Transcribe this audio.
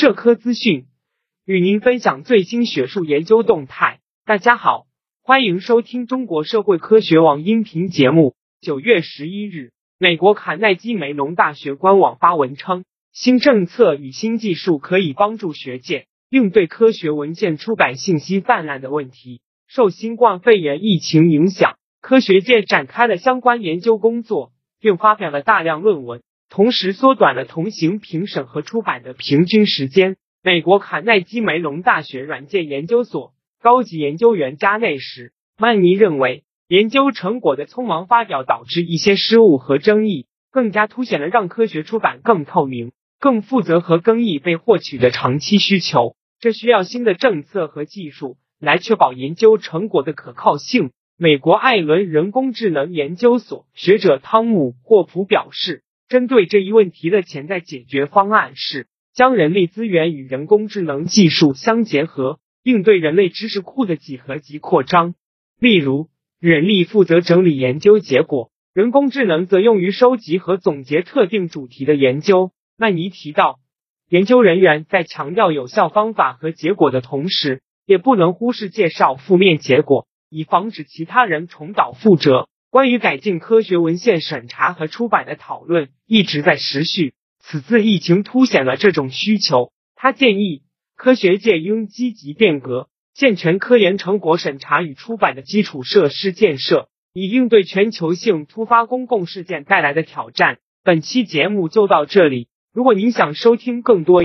社科资讯，与您分享最新学术研究动态。大家好，欢迎收听中国社会科学网音频节目。九月十一日，美国卡耐基梅隆大学官网发文称，新政策与新技术可以帮助学界应对科学文献出版信息泛滥的问题。受新冠肺炎疫情影响，科学界展开了相关研究工作，并发表了大量论文，同时缩短了同行评审和出版的平均时间。美国卡耐基梅隆大学软件研究所高级研究员加内什曼尼认为，研究成果的匆忙发表导致一些失误和争议，更加凸显了让科学出版更透明、更负责和更易被获取的长期需求。这需要新的政策和技术。来确保研究成果的可靠性。美国艾伦人工智能研究所学者汤姆霍普表示，针对这一问题的潜在解决方案是将人力资源与人工智能技术相结合，并对人类知识库的几何级扩张。例如，人力负责整理研究结果，人工智能则用于收集和总结特定主题的研究。曼尼提到，研究人员在强调有效方法和结果的同时。也不能忽视介绍负面结果，以防止其他人重蹈覆辙。关于改进科学文献审查和出版的讨论一直在持续。此次疫情凸显了这种需求。他建议科学界应积极变革健全科研成果审查与出版的基础设施建设，以应对全球性突发公共事件带来的挑战。本期节目就到这里。如果您想收听更多。